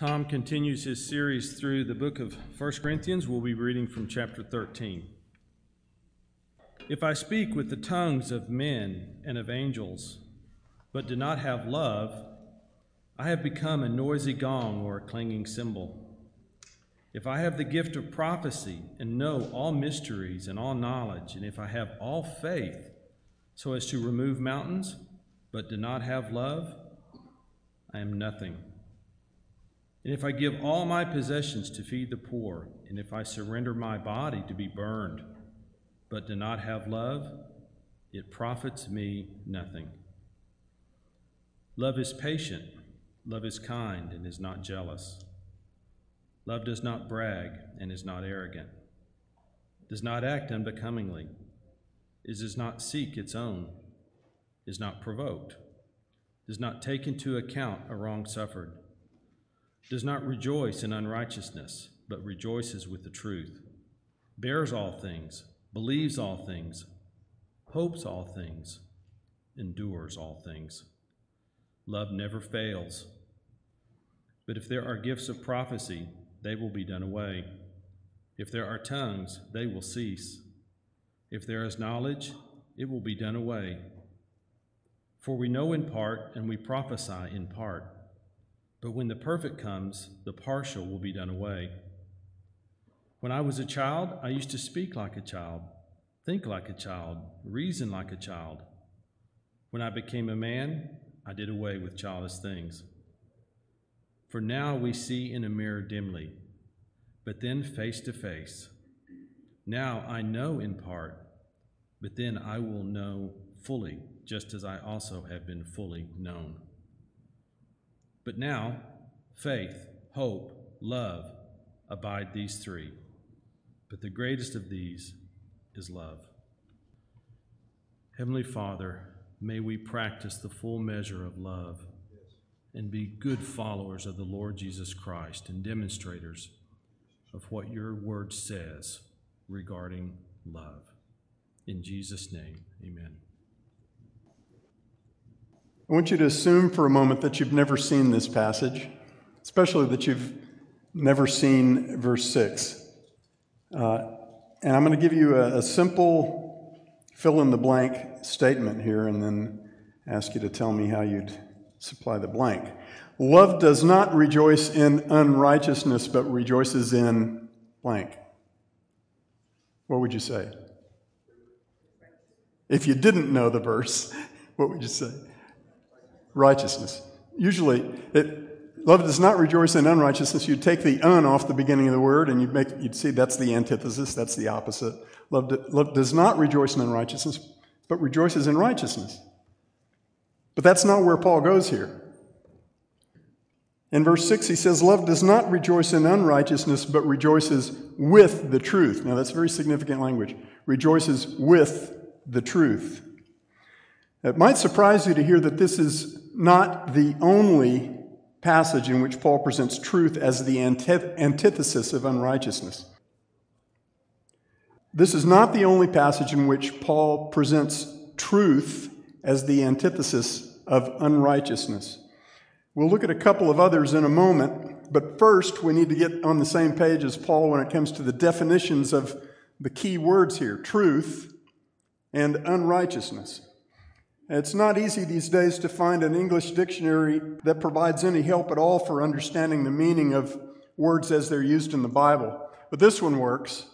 Tom continues his series through the book of 1 Corinthians. We'll be reading from chapter 13. If I speak with the tongues of men and of angels, but do not have love, I have become a noisy gong or a clanging cymbal. If I have the gift of prophecy and know all mysteries and all knowledge, and if I have all faith so as to remove mountains, but do not have love, I am nothing. And if I give all my possessions to feed the poor, and if I surrender my body to be burned, but do not have love, it profits me nothing. Love is patient, love is kind, and is not jealous. Love does not brag and is not arrogant, does not act unbecomingly, does not seek its own, is not provoked, does not take into account a wrong suffered, does not rejoice in unrighteousness, but rejoices with the truth, bears all things, believes all things, hopes all things, endures all things. Love never fails. But if there are gifts of prophecy, they will be done away. If there are tongues, they will cease. If there is knowledge, it will be done away. For we know in part and we prophesy in part. But when the perfect comes, the partial will be done away. When I was a child, I used to speak like a child, think like a child, reason like a child. When I became a man, I did away with childish things. For now we see in a mirror dimly, but then face to face. Now I know in part, but then I will know fully, just as I also have been fully known. But now, faith, hope, love abide these three. But the greatest of these is love. Heavenly Father, may we practice the full measure of love and be good followers of the Lord Jesus Christ and demonstrators of what your word says regarding love. In Jesus' name, amen. I want you to assume for a moment that you've never seen this passage, especially that you've never seen verse 6. Uh, and I'm going to give you a, a simple fill in the blank statement here and then ask you to tell me how you'd supply the blank. Love does not rejoice in unrighteousness, but rejoices in blank. What would you say? If you didn't know the verse, what would you say? Righteousness. Usually, it, love does not rejoice in unrighteousness. You'd take the un off the beginning of the word, and you'd, make, you'd see that's the antithesis, that's the opposite. Love, love does not rejoice in unrighteousness, but rejoices in righteousness. But that's not where Paul goes here. In verse 6, he says, Love does not rejoice in unrighteousness, but rejoices with the truth. Now, that's very significant language. Rejoices with the truth. It might surprise you to hear that this is not the only passage in which Paul presents truth as the antithesis of unrighteousness. This is not the only passage in which Paul presents truth as the antithesis of unrighteousness. We'll look at a couple of others in a moment, but first we need to get on the same page as Paul when it comes to the definitions of the key words here truth and unrighteousness. It's not easy these days to find an English dictionary that provides any help at all for understanding the meaning of words as they're used in the Bible, but this one works.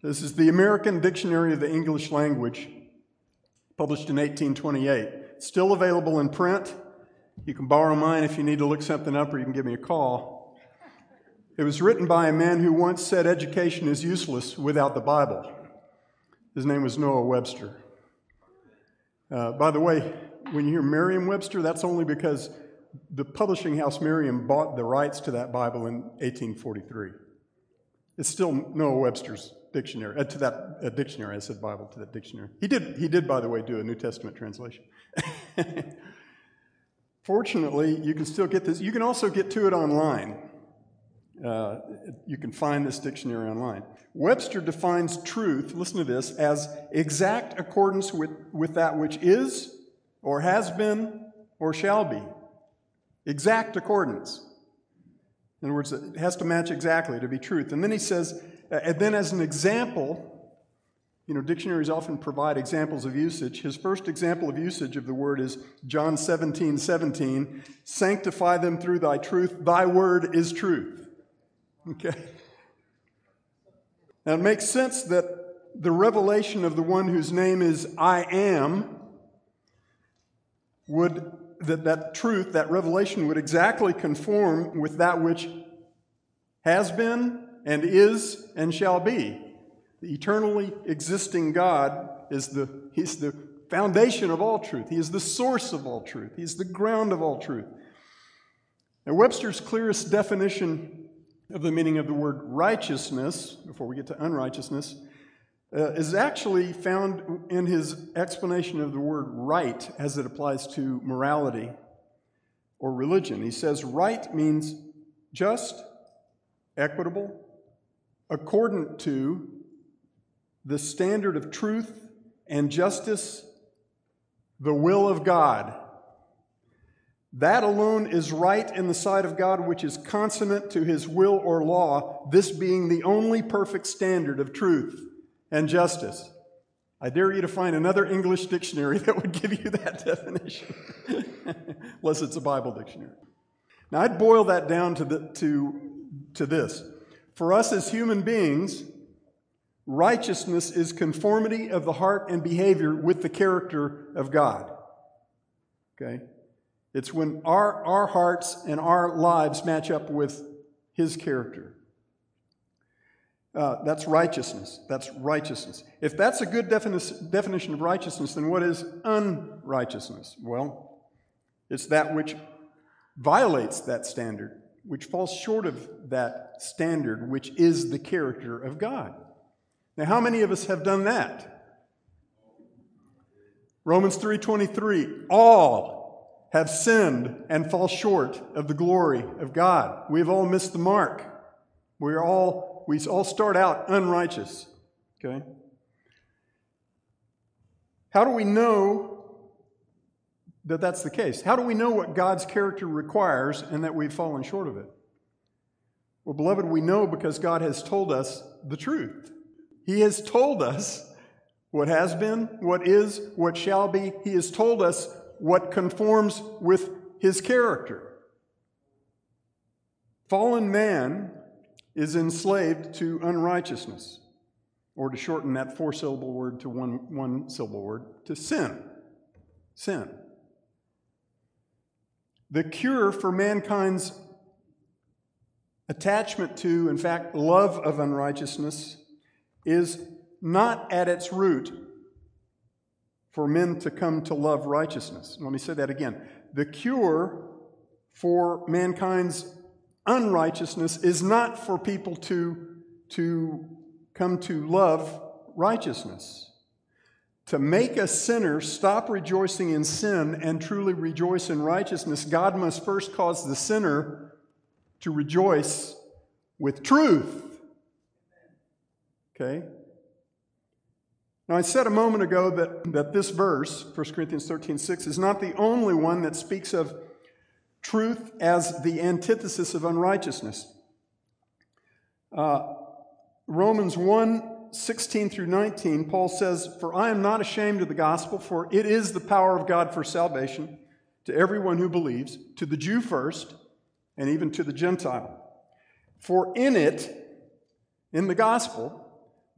This is the American Dictionary of the English Language, published in 1828. Still available in print you can borrow mine if you need to look something up, or you can give me a call. It was written by a man who once said education is useless without the Bible. His name was Noah Webster. Uh, by the way, when you hear Merriam Webster, that's only because the publishing house Merriam bought the rights to that Bible in 1843. It's still Noah Webster's dictionary, uh, to that uh, dictionary. I said Bible to that dictionary. He did, he did, by the way, do a New Testament translation. Fortunately, you can still get this. You can also get to it online. Uh, you can find this dictionary online. Webster defines truth, listen to this, as exact accordance with, with that which is, or has been, or shall be. Exact accordance. In other words, it has to match exactly to be truth. And then he says, and then as an example, you know, dictionaries often provide examples of usage. His first example of usage of the word is John 17, 17. Sanctify them through thy truth. Thy word is truth. Okay? Now it makes sense that the revelation of the one whose name is I am would that that truth, that revelation would exactly conform with that which has been and is and shall be. The eternally existing God is the, he's the foundation of all truth. He is the source of all truth. He is the ground of all truth. Now, Webster's clearest definition of the meaning of the word righteousness, before we get to unrighteousness, uh, is actually found in his explanation of the word right as it applies to morality or religion. He says, right means just, equitable, accordant to, the standard of truth and justice, the will of God. That alone is right in the sight of God, which is consonant to his will or law, this being the only perfect standard of truth and justice. I dare you to find another English dictionary that would give you that definition, unless it's a Bible dictionary. Now, I'd boil that down to, the, to, to this. For us as human beings, Righteousness is conformity of the heart and behavior with the character of God. Okay? It's when our, our hearts and our lives match up with His character. Uh, that's righteousness. That's righteousness. If that's a good defini- definition of righteousness, then what is unrighteousness? Well, it's that which violates that standard, which falls short of that standard, which is the character of God. Now, how many of us have done that? Romans 3:23 all have sinned and fall short of the glory of God. We've all missed the mark. We're all we all start out unrighteous. Okay? How do we know that that's the case? How do we know what God's character requires and that we've fallen short of it? Well, beloved, we know because God has told us the truth. He has told us what has been, what is, what shall be. He has told us what conforms with his character. Fallen man is enslaved to unrighteousness, or to shorten that four syllable word to one, one syllable word, to sin. Sin. The cure for mankind's attachment to, in fact, love of unrighteousness is not at its root for men to come to love righteousness. Let me say that again. The cure for mankind's unrighteousness is not for people to, to come to love righteousness. To make a sinner stop rejoicing in sin and truly rejoice in righteousness, God must first cause the sinner to rejoice with truth. Okay? Now, I said a moment ago that, that this verse, 1 Corinthians 13 6, is not the only one that speaks of truth as the antithesis of unrighteousness. Uh, Romans 1 16 through 19, Paul says, For I am not ashamed of the gospel, for it is the power of God for salvation to everyone who believes, to the Jew first, and even to the Gentile. For in it, in the gospel,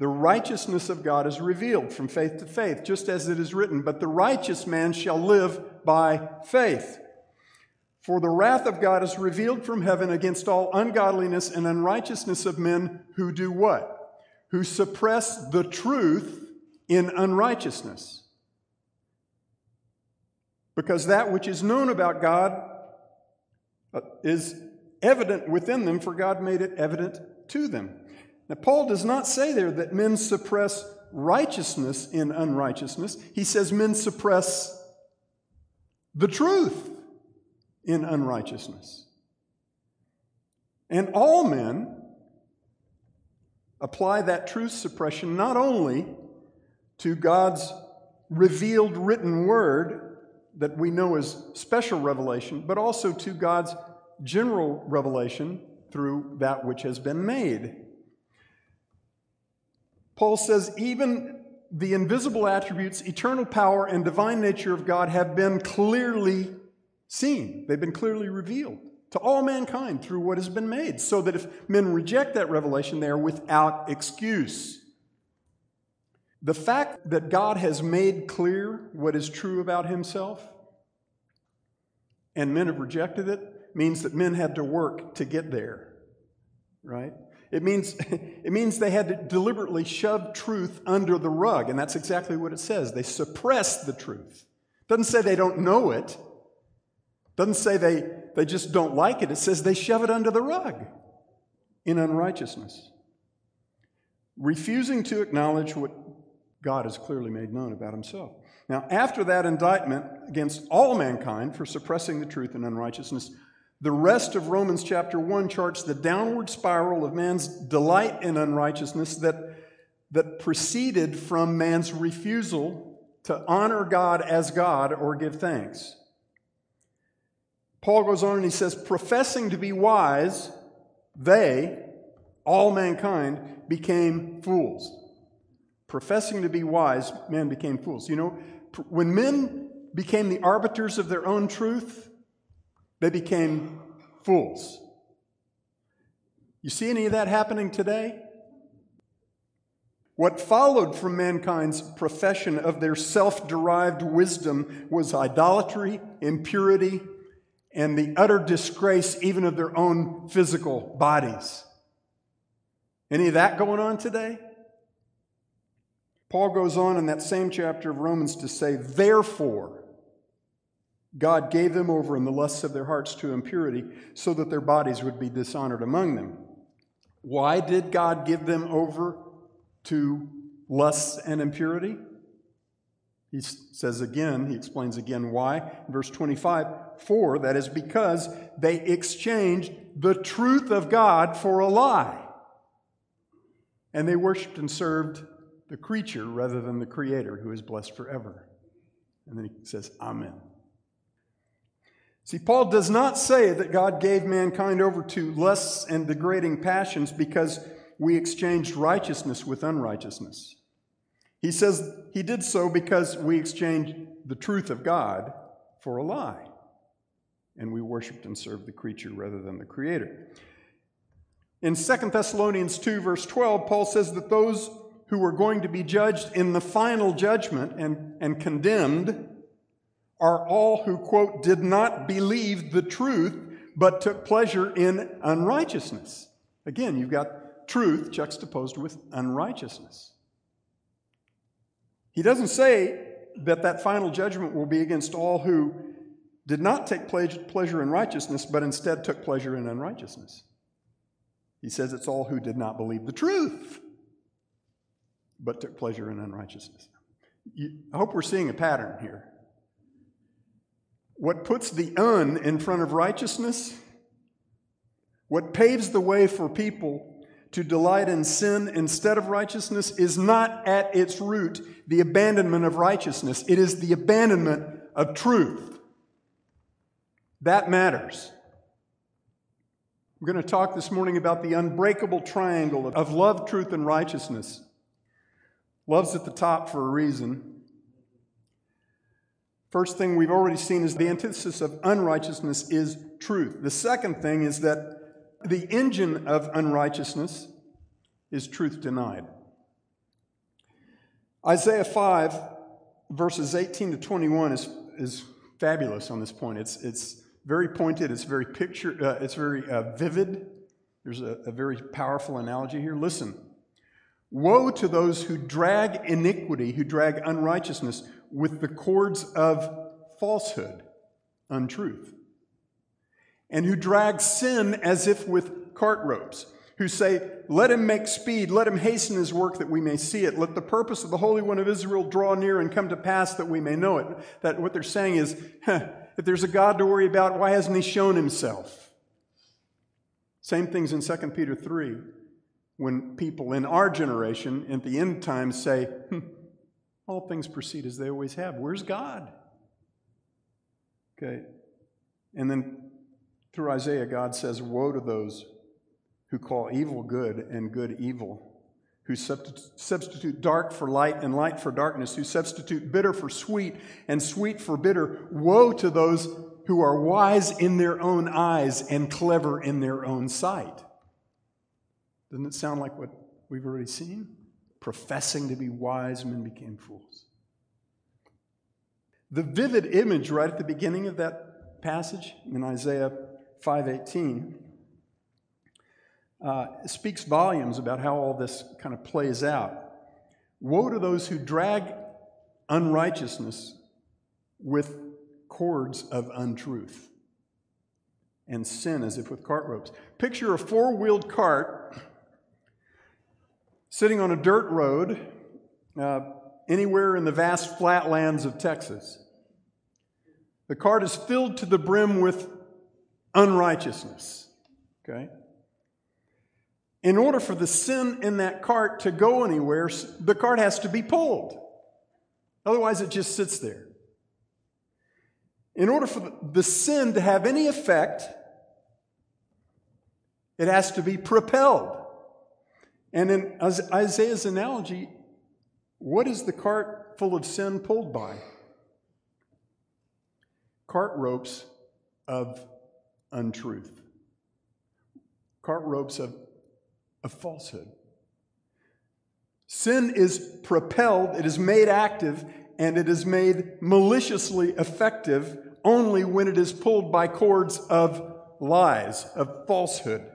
the righteousness of God is revealed from faith to faith, just as it is written, But the righteous man shall live by faith. For the wrath of God is revealed from heaven against all ungodliness and unrighteousness of men who do what? Who suppress the truth in unrighteousness. Because that which is known about God uh, is evident within them, for God made it evident to them. Now, Paul does not say there that men suppress righteousness in unrighteousness. He says men suppress the truth in unrighteousness. And all men apply that truth suppression not only to God's revealed written word that we know as special revelation, but also to God's general revelation through that which has been made. Paul says, even the invisible attributes, eternal power, and divine nature of God have been clearly seen. They've been clearly revealed to all mankind through what has been made, so that if men reject that revelation, they are without excuse. The fact that God has made clear what is true about himself and men have rejected it means that men had to work to get there, right? It means, it means they had to deliberately shove truth under the rug, and that's exactly what it says. They suppress the truth. Doesn't say they don't know it, doesn't say they, they just don't like it. It says they shove it under the rug in unrighteousness, refusing to acknowledge what God has clearly made known about himself. Now, after that indictment against all mankind for suppressing the truth and unrighteousness, the rest of Romans chapter 1 charts the downward spiral of man's delight in unrighteousness that, that proceeded from man's refusal to honor God as God or give thanks. Paul goes on and he says, professing to be wise, they, all mankind, became fools. Professing to be wise, men became fools. You know, when men became the arbiters of their own truth, they became fools. You see any of that happening today? What followed from mankind's profession of their self derived wisdom was idolatry, impurity, and the utter disgrace even of their own physical bodies. Any of that going on today? Paul goes on in that same chapter of Romans to say, Therefore, God gave them over in the lusts of their hearts to impurity so that their bodies would be dishonored among them. Why did God give them over to lusts and impurity? He says again, he explains again why. verse 25, for that is because they exchanged the truth of God for a lie. And they worshiped and served the creature rather than the creator who is blessed forever. And then he says, Amen. See, Paul does not say that God gave mankind over to lusts and degrading passions because we exchanged righteousness with unrighteousness. He says he did so because we exchanged the truth of God for a lie, and we worshiped and served the creature rather than the Creator. In 2 Thessalonians 2, verse 12, Paul says that those who are going to be judged in the final judgment and, and condemned are all who, quote, did not believe the truth, but took pleasure in unrighteousness. Again, you've got truth juxtaposed with unrighteousness. He doesn't say that that final judgment will be against all who did not take pleasure in righteousness, but instead took pleasure in unrighteousness. He says it's all who did not believe the truth, but took pleasure in unrighteousness. I hope we're seeing a pattern here. What puts the un in front of righteousness, what paves the way for people to delight in sin instead of righteousness, is not at its root the abandonment of righteousness, it is the abandonment of truth. That matters. We're going to talk this morning about the unbreakable triangle of love, truth, and righteousness. Love's at the top for a reason. First thing we've already seen is the antithesis of unrighteousness is truth. The second thing is that the engine of unrighteousness is truth denied. Isaiah 5, verses 18 to 21 is, is fabulous on this point. It's, it's very pointed, it's very picture, uh, it's very uh, vivid. There's a, a very powerful analogy here. Listen. Woe to those who drag iniquity, who drag unrighteousness with the cords of falsehood, untruth, and who drag sin as if with cart ropes, who say, Let him make speed, let him hasten his work that we may see it. Let the purpose of the Holy One of Israel draw near and come to pass that we may know it. That what they're saying is, huh, if there's a God to worry about, why hasn't he shown himself? Same things in 2 Peter 3 when people in our generation at the end times say, hmm, all things proceed as they always have. Where's God? Okay. And then through Isaiah, God says, Woe to those who call evil good and good evil, who substitute dark for light and light for darkness, who substitute bitter for sweet and sweet for bitter. Woe to those who are wise in their own eyes and clever in their own sight. Doesn't it sound like what we've already seen? Professing to be wise, men became fools. The vivid image right at the beginning of that passage in Isaiah 5:18 uh, speaks volumes about how all this kind of plays out. Woe to those who drag unrighteousness with cords of untruth and sin as if with cart ropes. Picture a four wheeled cart sitting on a dirt road uh, anywhere in the vast flatlands of Texas. The cart is filled to the brim with unrighteousness. Okay? In order for the sin in that cart to go anywhere, the cart has to be pulled. Otherwise, it just sits there. In order for the sin to have any effect, it has to be propelled. And in Isaiah's analogy, what is the cart full of sin pulled by? Cart ropes of untruth, cart ropes of of falsehood. Sin is propelled, it is made active, and it is made maliciously effective only when it is pulled by cords of lies, of falsehood.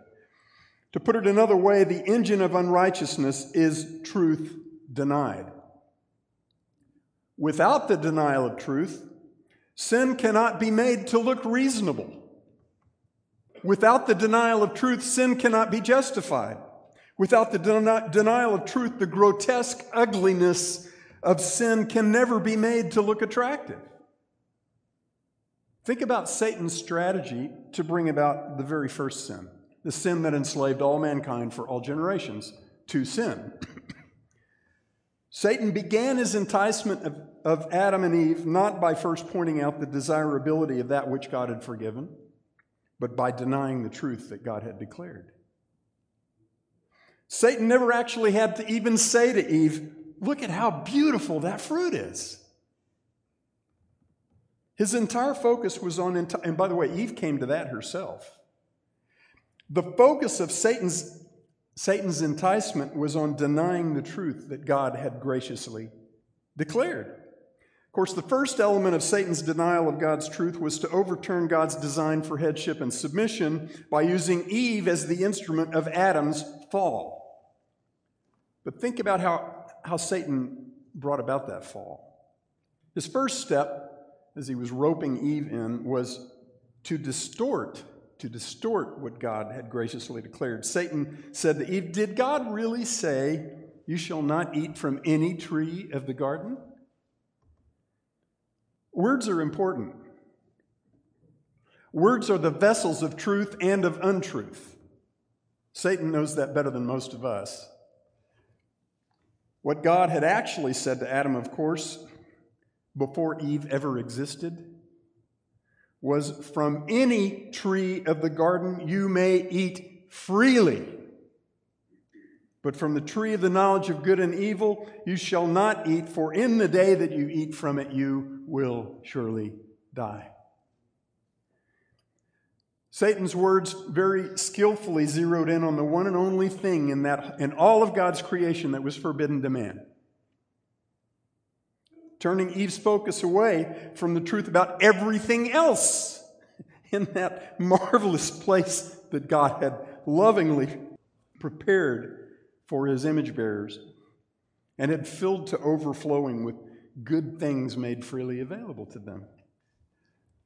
To put it another way, the engine of unrighteousness is truth denied. Without the denial of truth, sin cannot be made to look reasonable. Without the denial of truth, sin cannot be justified. Without the den- denial of truth, the grotesque ugliness of sin can never be made to look attractive. Think about Satan's strategy to bring about the very first sin, the sin that enslaved all mankind for all generations to sin. Satan began his enticement of, of Adam and Eve not by first pointing out the desirability of that which God had forgiven, but by denying the truth that God had declared. Satan never actually had to even say to Eve, Look at how beautiful that fruit is. His entire focus was on, and by the way, Eve came to that herself. The focus of Satan's, Satan's enticement was on denying the truth that God had graciously declared. Of course, the first element of Satan's denial of God's truth was to overturn God's design for headship and submission by using Eve as the instrument of Adam's fall. But think about how, how Satan brought about that fall. His first step, as he was roping Eve in, was to distort, to distort what God had graciously declared. Satan said to Eve, Did God really say, You shall not eat from any tree of the garden? Words are important. Words are the vessels of truth and of untruth. Satan knows that better than most of us. What God had actually said to Adam, of course, before Eve ever existed, was from any tree of the garden you may eat freely. But from the tree of the knowledge of good and evil you shall not eat, for in the day that you eat from it you will surely die. Satan's words very skillfully zeroed in on the one and only thing in, that, in all of God's creation that was forbidden to man. Turning Eve's focus away from the truth about everything else in that marvelous place that God had lovingly prepared for his image bearers and had filled to overflowing with good things made freely available to them.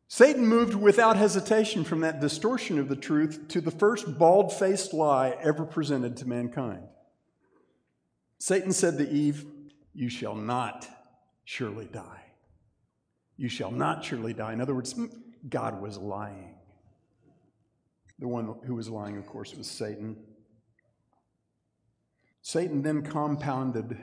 Satan moved without hesitation from that distortion of the truth to the first bald faced lie ever presented to mankind. Satan said to Eve, You shall not surely die. You shall not surely die. In other words, God was lying. The one who was lying, of course, was Satan. Satan then compounded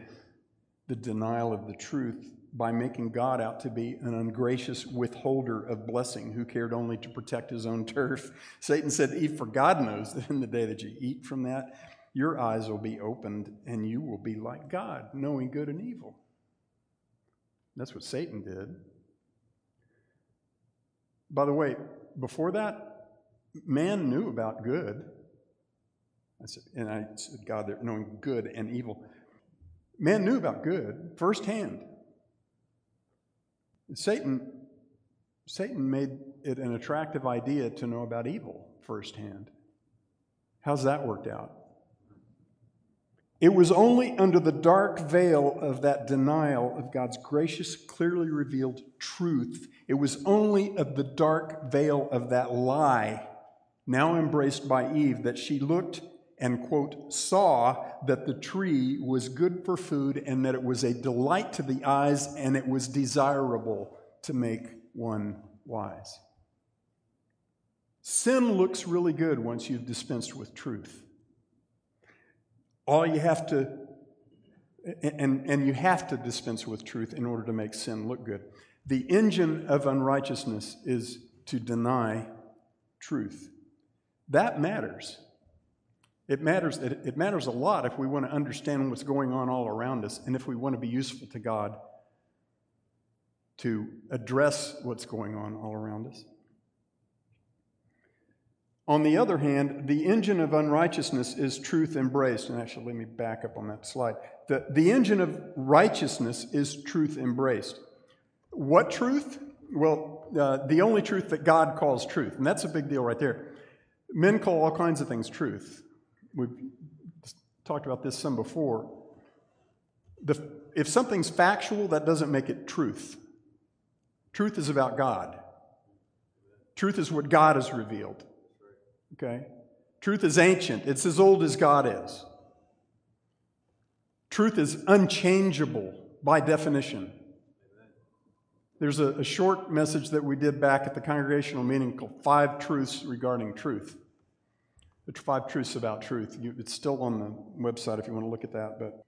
the denial of the truth by making God out to be an ungracious withholder of blessing who cared only to protect his own turf. Satan said, Eve, for God knows that in the day that you eat from that, your eyes will be opened and you will be like God, knowing good and evil. That's what Satan did. By the way, before that, man knew about good. I said, and I said, God, they're knowing good and evil. Man knew about good firsthand. Satan, Satan made it an attractive idea to know about evil firsthand. How's that worked out? It was only under the dark veil of that denial of God's gracious, clearly revealed truth, it was only of the dark veil of that lie, now embraced by Eve, that she looked and, quote, saw that the tree was good for food and that it was a delight to the eyes and it was desirable to make one wise. Sin looks really good once you've dispensed with truth. All you have to, and, and you have to dispense with truth in order to make sin look good. The engine of unrighteousness is to deny truth. That matters. It matters, it matters a lot if we want to understand what's going on all around us and if we want to be useful to God to address what's going on all around us. On the other hand, the engine of unrighteousness is truth embraced. And actually, let me back up on that slide. The, the engine of righteousness is truth embraced. What truth? Well, uh, the only truth that God calls truth. And that's a big deal right there. Men call all kinds of things truth. We've talked about this some before. The, if something's factual, that doesn't make it truth. Truth is about God. Truth is what God has revealed. Okay? Truth is ancient, it's as old as God is. Truth is unchangeable by definition. There's a, a, short message that we did back at the congregational meeting called Five Truths Regarding Truth. The Five Truths About Truth. It's still on the website if you want to look at that. But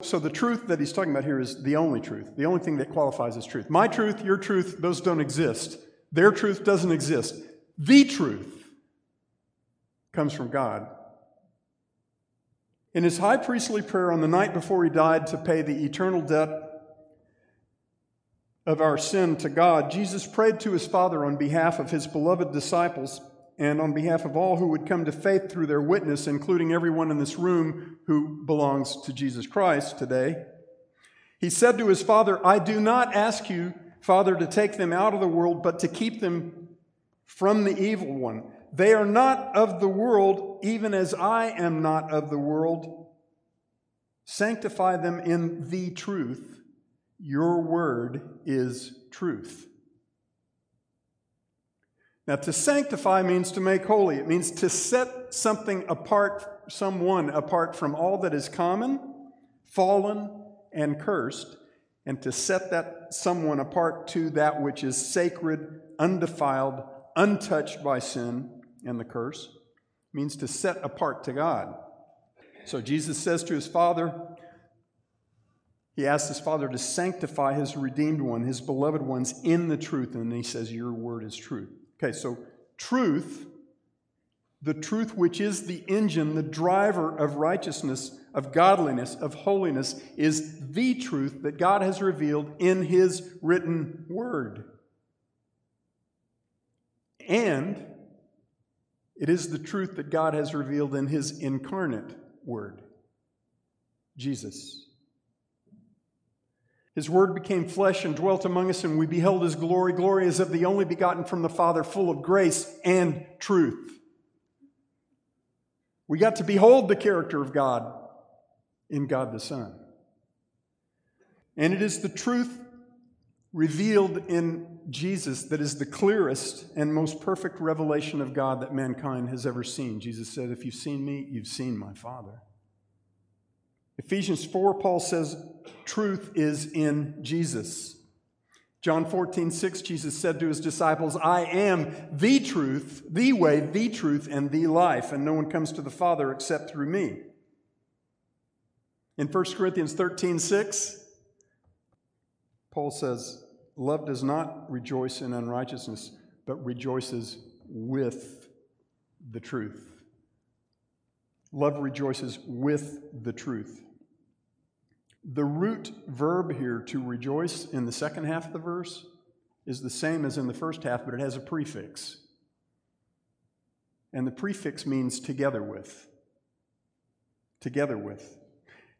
So, the truth that he's talking about here is the only truth, the only thing that qualifies as truth. My truth, your truth, those don't exist. Their truth doesn't exist. The truth comes from God. In his high priestly prayer on the night before he died to pay the eternal debt of our sin to God, Jesus prayed to his Father on behalf of his beloved disciples and on behalf of all who would come to faith through their witness, including everyone in this room who belongs to Jesus Christ today. He said to his Father, I do not ask you, Father, to take them out of the world, but to keep them from the evil one. They are not of the world, even as I am not of the world. Sanctify them in the truth. Your word is truth. Now, to sanctify means to make holy. It means to set something apart, someone apart from all that is common, fallen, and cursed, and to set that someone apart to that which is sacred, undefiled, untouched by sin and the curse, means to set apart to God. So Jesus says to his Father, he asks his Father to sanctify his redeemed one, his beloved ones, in the truth. And he says, Your word is truth. Okay, so truth, the truth which is the engine, the driver of righteousness, of godliness, of holiness, is the truth that God has revealed in his written word. And it is the truth that God has revealed in his incarnate word, Jesus. His word became flesh and dwelt among us, and we beheld his glory. Glory as of the only begotten from the Father, full of grace and truth. We got to behold the character of God in God the Son. And it is the truth revealed in Jesus that is the clearest and most perfect revelation of God that mankind has ever seen. Jesus said, If you've seen me, you've seen my Father. Ephesians 4, Paul says, Truth is in Jesus. John 14, 6, Jesus said to his disciples, I am the truth, the way, the truth, and the life, and no one comes to the Father except through me. In 1 Corinthians 13, 6, Paul says, Love does not rejoice in unrighteousness, but rejoices with the truth. Love rejoices with the truth. The root verb here to rejoice in the second half of the verse is the same as in the first half, but it has a prefix. And the prefix means together with. Together with.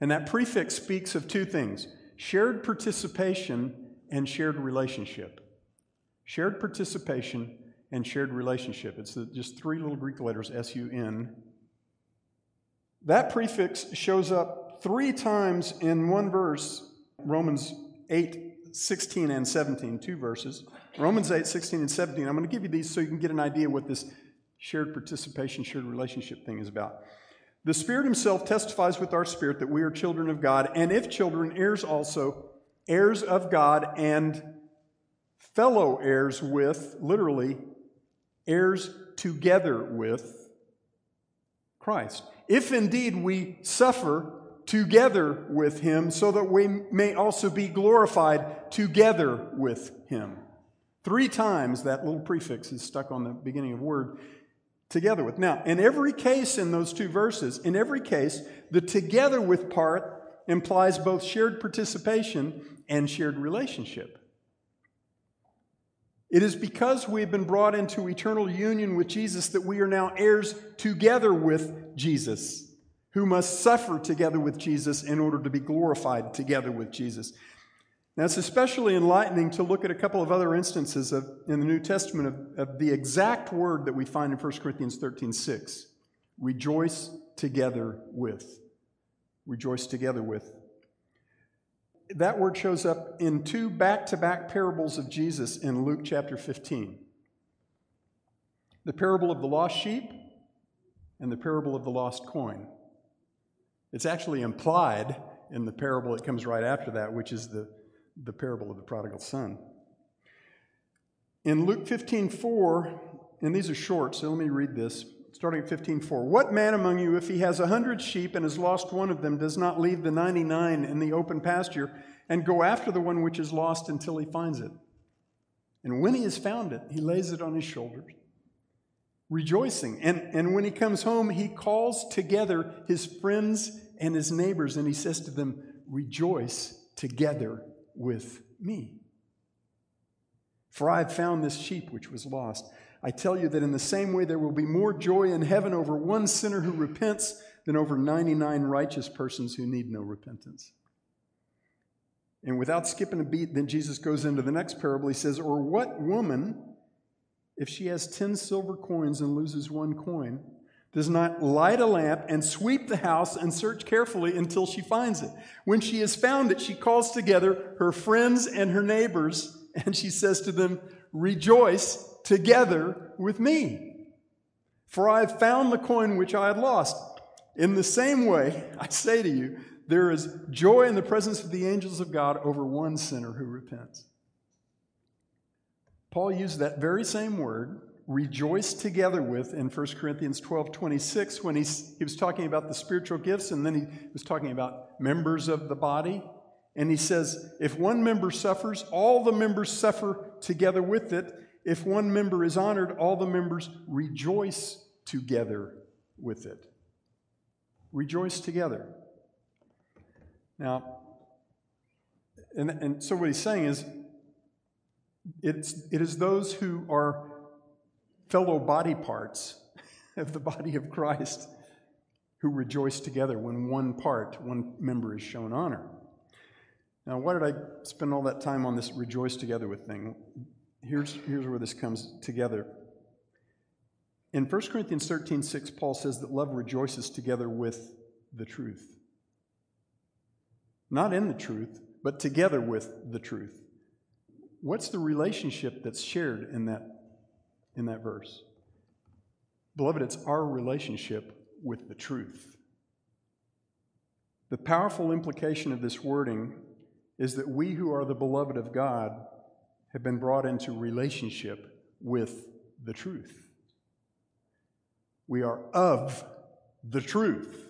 And that prefix speaks of two things shared participation and shared relationship. Shared participation and shared relationship. It's just three little Greek letters, S U N. That prefix shows up three times in one verse, Romans 8 16 and 17, two verses. Romans 8 16 and 17. I'm going to give you these so you can get an idea what this shared participation, shared relationship thing is about. The Spirit Himself testifies with our spirit that we are children of God, and if children, heirs also, heirs of God, and fellow heirs with, literally, heirs together with Christ. If indeed we suffer together with Him, so that we may also be glorified together with Him. Three times that little prefix is stuck on the beginning of word together with. Now, in every case in those two verses, in every case, the together with part implies both shared participation and shared relationship. It is because we've been brought into eternal union with Jesus that we are now heirs together with Jesus, who must suffer together with Jesus in order to be glorified together with Jesus. Now, it's especially enlightening to look at a couple of other instances of, in the New Testament of, of the exact word that we find in 1 Corinthians 13 6. Rejoice together with. Rejoice together with. That word shows up in two back to back parables of Jesus in Luke chapter 15 the parable of the lost sheep and the parable of the lost coin. It's actually implied in the parable that comes right after that, which is the the parable of the prodigal son. In Luke 15 4, and these are short, so let me read this. Starting at 15:4. What man among you, if he has a hundred sheep and has lost one of them, does not leave the 99 in the open pasture and go after the one which is lost until he finds it? And when he has found it, he lays it on his shoulders, rejoicing. And, and when he comes home, he calls together his friends and his neighbors, and he says to them, Rejoice together with me. For I have found this sheep which was lost. I tell you that in the same way there will be more joy in heaven over one sinner who repents than over 99 righteous persons who need no repentance. And without skipping a beat, then Jesus goes into the next parable. He says, Or what woman, if she has 10 silver coins and loses one coin, does not light a lamp and sweep the house and search carefully until she finds it. When she has found it, she calls together her friends and her neighbors, and she says to them, Rejoice together with me, for I have found the coin which I had lost. In the same way, I say to you, there is joy in the presence of the angels of God over one sinner who repents. Paul used that very same word rejoice together with in 1 Corinthians 12 26 when he, he was talking about the spiritual gifts and then he was talking about members of the body. And he says, if one member suffers, all the members suffer together with it. If one member is honored, all the members rejoice together with it. Rejoice together. Now, and, and so what he's saying is, it's, it is those who are fellow body parts of the body of Christ who rejoice together when one part, one member is shown honor. Now, why did I spend all that time on this rejoice together with thing? Here's, here's where this comes together. In 1 Corinthians 13 6, Paul says that love rejoices together with the truth. Not in the truth, but together with the truth. What's the relationship that's shared in that in that verse. Beloved, it's our relationship with the truth. The powerful implication of this wording is that we who are the beloved of God have been brought into relationship with the truth. We are of the truth.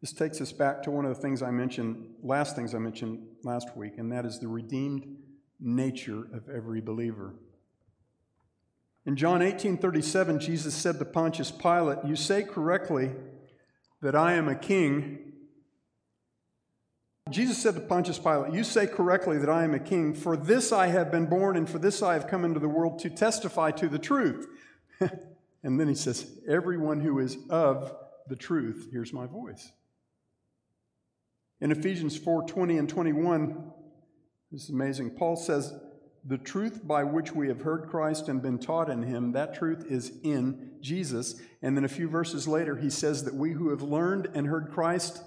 This takes us back to one of the things I mentioned, last things I mentioned last week, and that is the redeemed nature of every believer. In John 18 37, Jesus said to Pontius Pilate, You say correctly that I am a king. Jesus said to Pontius Pilate, You say correctly that I am a king. For this I have been born, and for this I have come into the world to testify to the truth. and then he says, Everyone who is of the truth hears my voice. In Ephesians 4 20 and 21, this is amazing. Paul says, The truth by which we have heard Christ and been taught in him, that truth is in Jesus. And then a few verses later, he says that we who have learned and heard Christ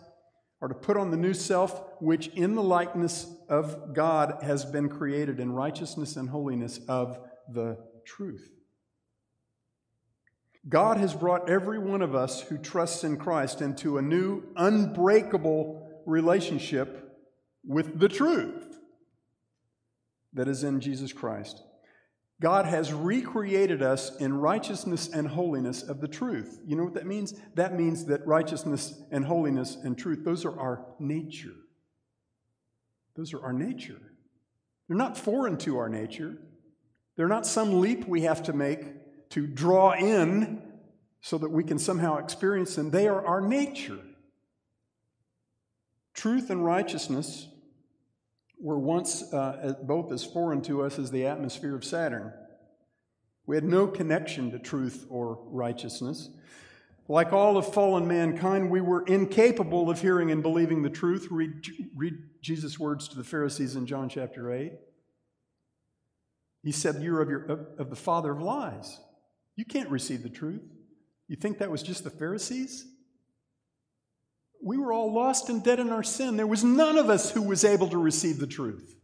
are to put on the new self, which in the likeness of God has been created in righteousness and holiness of the truth. God has brought every one of us who trusts in Christ into a new, unbreakable relationship with the truth that is in Jesus Christ. God has recreated us in righteousness and holiness of the truth. You know what that means? That means that righteousness and holiness and truth, those are our nature. Those are our nature. They're not foreign to our nature. They're not some leap we have to make to draw in so that we can somehow experience them. They are our nature. Truth and righteousness were once uh, both as foreign to us as the atmosphere of Saturn. We had no connection to truth or righteousness. Like all of fallen mankind, we were incapable of hearing and believing the truth. Read, read Jesus' words to the Pharisees in John chapter 8. He said, You're of, your, of, of the father of lies. You can't receive the truth. You think that was just the Pharisees? We were all lost and dead in our sin. There was none of us who was able to receive the truth.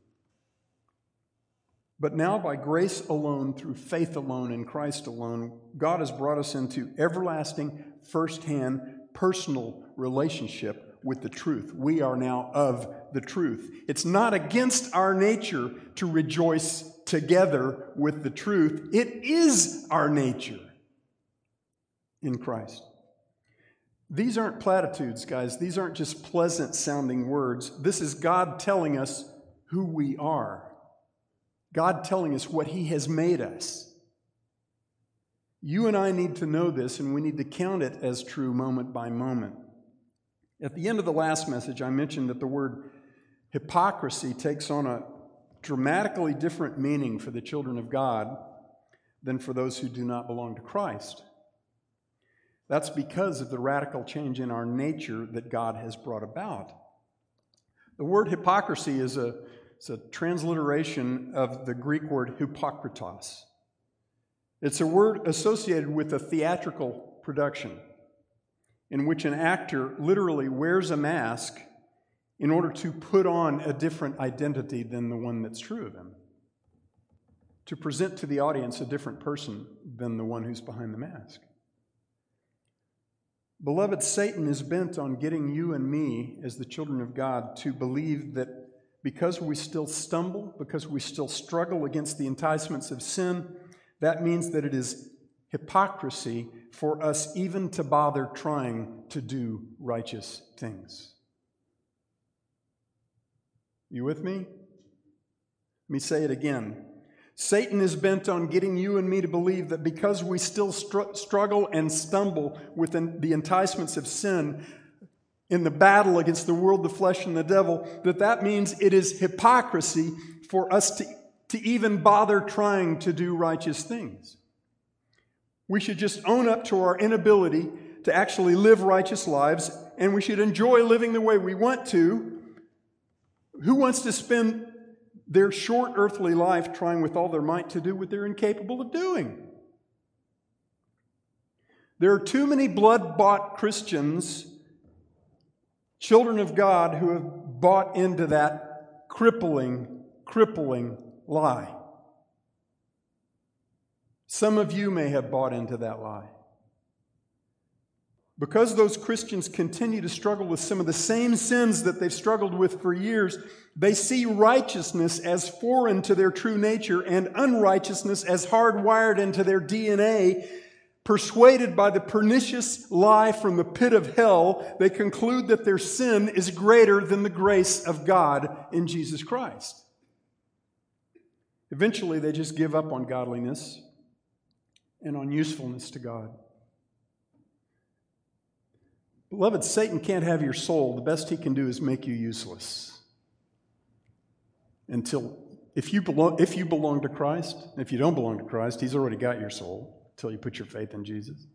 But now, by grace alone, through faith alone, in Christ alone, God has brought us into everlasting, firsthand, personal relationship with the truth. We are now of the truth. It's not against our nature to rejoice together with the truth, it is our nature in Christ. These aren't platitudes, guys. These aren't just pleasant sounding words. This is God telling us who we are, God telling us what He has made us. You and I need to know this, and we need to count it as true moment by moment. At the end of the last message, I mentioned that the word hypocrisy takes on a dramatically different meaning for the children of God than for those who do not belong to Christ. That's because of the radical change in our nature that God has brought about. The word hypocrisy is a, a transliteration of the Greek word hypokritos. It's a word associated with a theatrical production in which an actor literally wears a mask in order to put on a different identity than the one that's true of him, to present to the audience a different person than the one who's behind the mask. Beloved, Satan is bent on getting you and me, as the children of God, to believe that because we still stumble, because we still struggle against the enticements of sin, that means that it is hypocrisy for us even to bother trying to do righteous things. You with me? Let me say it again. Satan is bent on getting you and me to believe that because we still str- struggle and stumble with the enticements of sin in the battle against the world, the flesh, and the devil, that that means it is hypocrisy for us to, to even bother trying to do righteous things. We should just own up to our inability to actually live righteous lives, and we should enjoy living the way we want to. Who wants to spend their short earthly life trying with all their might to do what they're incapable of doing. There are too many blood bought Christians, children of God, who have bought into that crippling, crippling lie. Some of you may have bought into that lie. Because those Christians continue to struggle with some of the same sins that they've struggled with for years, they see righteousness as foreign to their true nature and unrighteousness as hardwired into their DNA. Persuaded by the pernicious lie from the pit of hell, they conclude that their sin is greater than the grace of God in Jesus Christ. Eventually, they just give up on godliness and on usefulness to God. Beloved, Satan can't have your soul. The best he can do is make you useless. Until, if you belong, if you belong to Christ, if you don't belong to Christ, he's already got your soul until you put your faith in Jesus.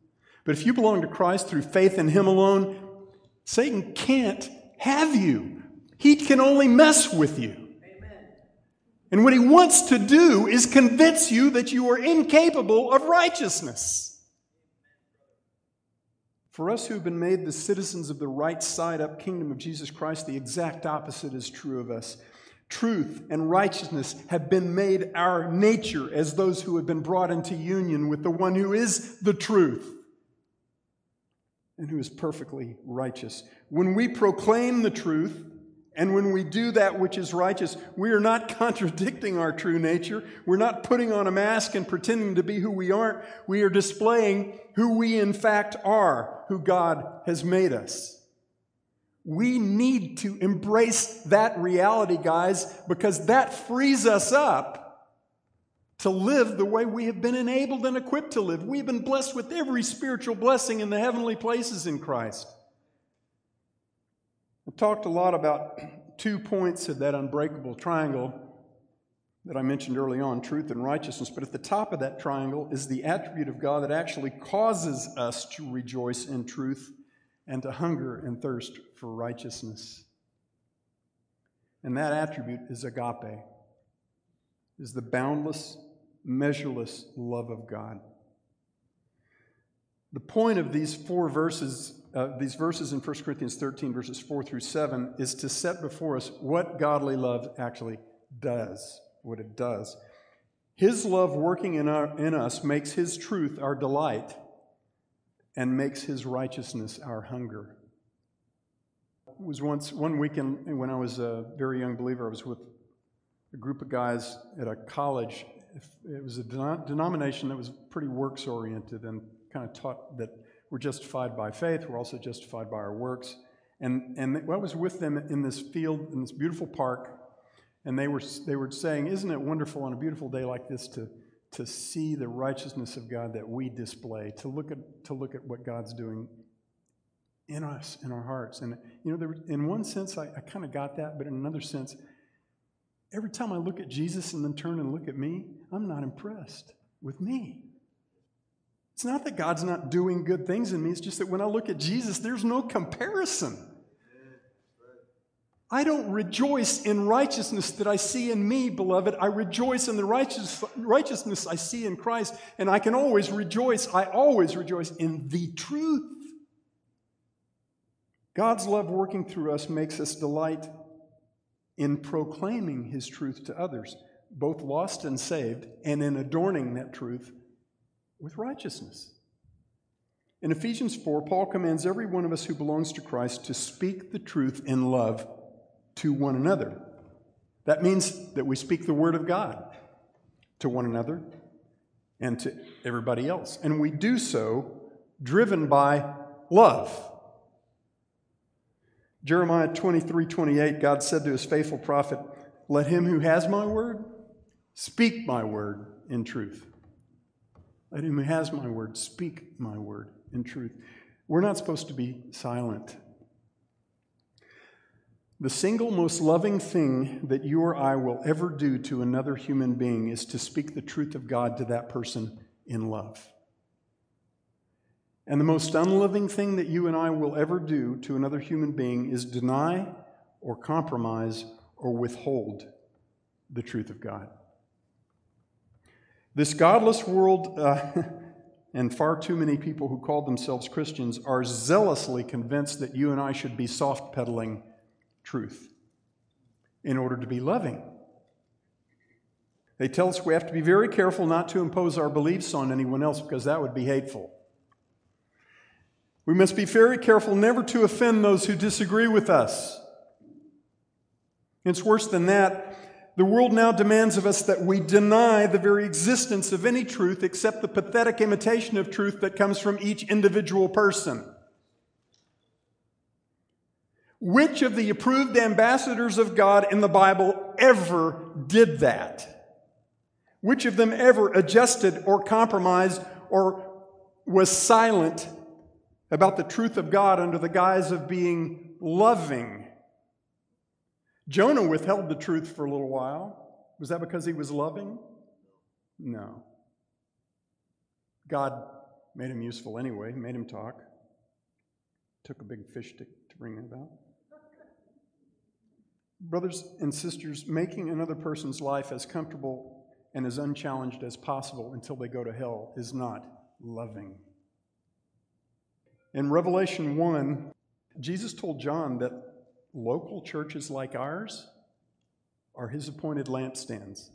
But if you belong to Christ through faith in him alone, Satan can't have you. He can only mess with you. Amen. And what he wants to do is convince you that you are incapable of righteousness. For us who have been made the citizens of the right side up kingdom of Jesus Christ, the exact opposite is true of us. Truth and righteousness have been made our nature as those who have been brought into union with the one who is the truth and who is perfectly righteous. When we proclaim the truth, and when we do that which is righteous, we are not contradicting our true nature. We're not putting on a mask and pretending to be who we aren't. We are displaying who we in fact are, who God has made us. We need to embrace that reality, guys, because that frees us up to live the way we have been enabled and equipped to live. We've been blessed with every spiritual blessing in the heavenly places in Christ. I talked a lot about two points of that unbreakable triangle that I mentioned early on truth and righteousness. But at the top of that triangle is the attribute of God that actually causes us to rejoice in truth and to hunger and thirst for righteousness. And that attribute is agape, is the boundless, measureless love of God. The point of these four verses uh, these verses in 1 Corinthians 13, verses 4 through 7, is to set before us what godly love actually does, what it does. His love working in, our, in us makes His truth our delight and makes His righteousness our hunger. It was once, one weekend when I was a very young believer, I was with a group of guys at a college. It was a denomination that was pretty works oriented and kind of taught that we're justified by faith. We're also justified by our works. And, and I was with them in this field, in this beautiful park, and they were, they were saying, Isn't it wonderful on a beautiful day like this to, to see the righteousness of God that we display, to look at, to look at what God's doing in us, in our hearts? And, you know, there, in one sense, I, I kind of got that, but in another sense, every time I look at Jesus and then turn and look at me, I'm not impressed with me. It's not that God's not doing good things in me, it's just that when I look at Jesus, there's no comparison. I don't rejoice in righteousness that I see in me, beloved. I rejoice in the righteous, righteousness I see in Christ, and I can always rejoice. I always rejoice in the truth. God's love working through us makes us delight in proclaiming His truth to others, both lost and saved, and in adorning that truth with righteousness. In Ephesians 4, Paul commands every one of us who belongs to Christ to speak the truth in love to one another. That means that we speak the word of God to one another and to everybody else. And we do so driven by love. Jeremiah 23 28, God said to his faithful prophet, Let him who has my word speak my word in truth. Let him who has my word speak my word in truth. We're not supposed to be silent. The single most loving thing that you or I will ever do to another human being is to speak the truth of God to that person in love. And the most unloving thing that you and I will ever do to another human being is deny or compromise or withhold the truth of God. This godless world, uh, and far too many people who call themselves Christians, are zealously convinced that you and I should be soft pedaling truth in order to be loving. They tell us we have to be very careful not to impose our beliefs on anyone else because that would be hateful. We must be very careful never to offend those who disagree with us. It's worse than that The world now demands of us that we deny the very existence of any truth except the pathetic imitation of truth that comes from each individual person. Which of the approved ambassadors of God in the Bible ever did that? Which of them ever adjusted or compromised or was silent about the truth of God under the guise of being loving? Jonah withheld the truth for a little while. Was that because he was loving? No. God made him useful anyway, made him talk. Took a big fish to, to bring it about. Brothers and sisters, making another person's life as comfortable and as unchallenged as possible until they go to hell is not loving. In Revelation 1, Jesus told John that local churches like ours are his appointed lampstands.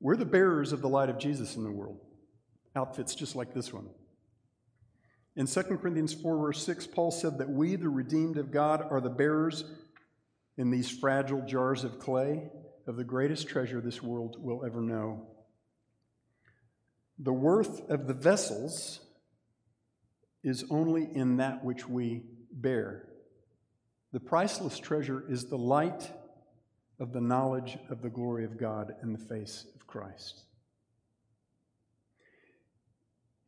We're the bearers of the light of Jesus in the world. Outfits just like this one. In 2 Corinthians 4, verse 6, Paul said that we, the redeemed of God, are the bearers in these fragile jars of clay of the greatest treasure this world will ever know. The worth of the vessels is only in that which we bear. The priceless treasure is the light of the knowledge of the glory of God in the face of Christ.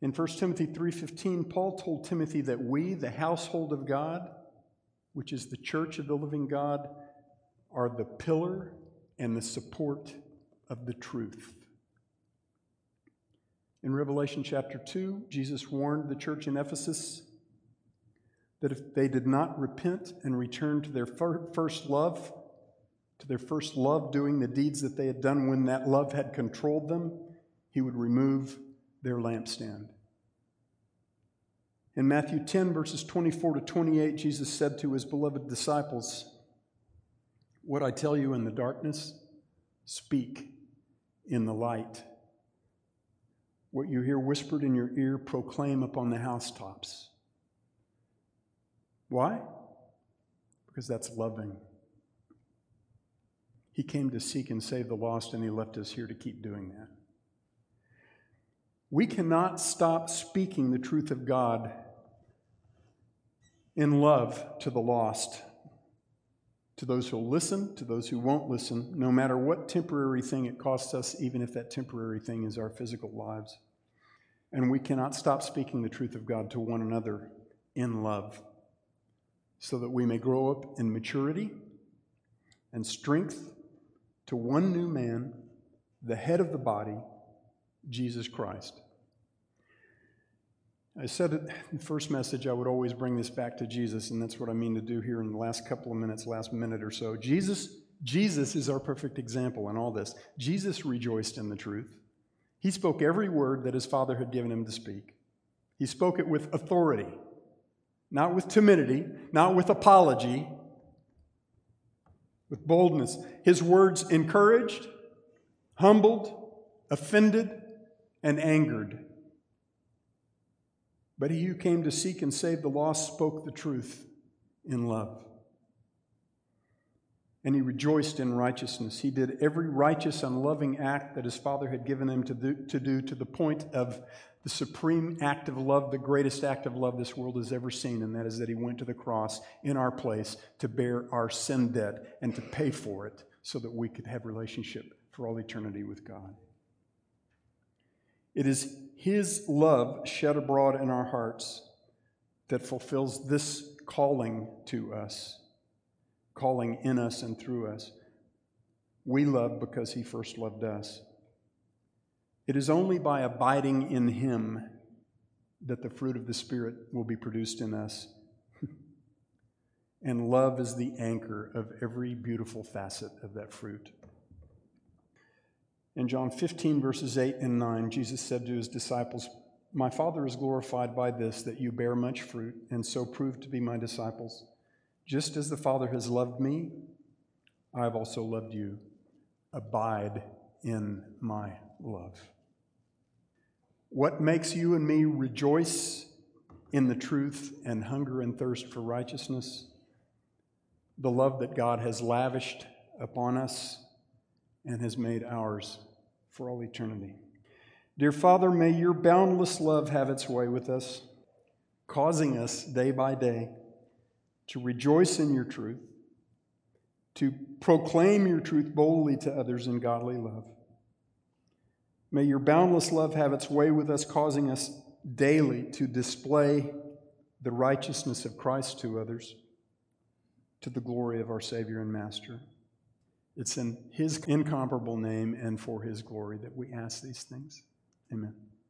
In 1 Timothy 3:15 Paul told Timothy that we the household of God which is the church of the living God are the pillar and the support of the truth. In Revelation chapter 2, Jesus warned the church in Ephesus that if they did not repent and return to their first love, to their first love, doing the deeds that they had done when that love had controlled them, he would remove their lampstand. In Matthew 10, verses 24 to 28, Jesus said to his beloved disciples, What I tell you in the darkness, speak in the light. What you hear whispered in your ear, proclaim upon the housetops. Why? Because that's loving. He came to seek and save the lost, and He left us here to keep doing that. We cannot stop speaking the truth of God in love to the lost, to those who'll listen, to those who won't listen, no matter what temporary thing it costs us, even if that temporary thing is our physical lives. And we cannot stop speaking the truth of God to one another in love so that we may grow up in maturity and strength to one new man, the head of the body, Jesus Christ. I said in the first message I would always bring this back to Jesus, and that's what I mean to do here in the last couple of minutes, last minute or so. Jesus, Jesus is our perfect example in all this. Jesus rejoiced in the truth. He spoke every word that his Father had given him to speak. He spoke it with authority not with timidity, not with apology, with boldness. His words encouraged, humbled, offended, and angered. But he who came to seek and save the lost spoke the truth in love. And he rejoiced in righteousness. He did every righteous and loving act that his father had given him to do, to do to the point of the supreme act of love, the greatest act of love this world has ever seen, and that is that he went to the cross in our place to bear our sin debt and to pay for it so that we could have relationship for all eternity with God. It is his love shed abroad in our hearts that fulfills this calling to us, calling in us and through us. We love because he first loved us. It is only by abiding in Him that the fruit of the Spirit will be produced in us. and love is the anchor of every beautiful facet of that fruit. In John 15, verses 8 and 9, Jesus said to his disciples, My Father is glorified by this, that you bear much fruit, and so prove to be my disciples. Just as the Father has loved me, I have also loved you. Abide in my love. What makes you and me rejoice in the truth and hunger and thirst for righteousness? The love that God has lavished upon us and has made ours for all eternity. Dear Father, may your boundless love have its way with us, causing us day by day to rejoice in your truth, to proclaim your truth boldly to others in godly love. May your boundless love have its way with us, causing us daily to display the righteousness of Christ to others, to the glory of our Savior and Master. It's in His incomparable name and for His glory that we ask these things. Amen.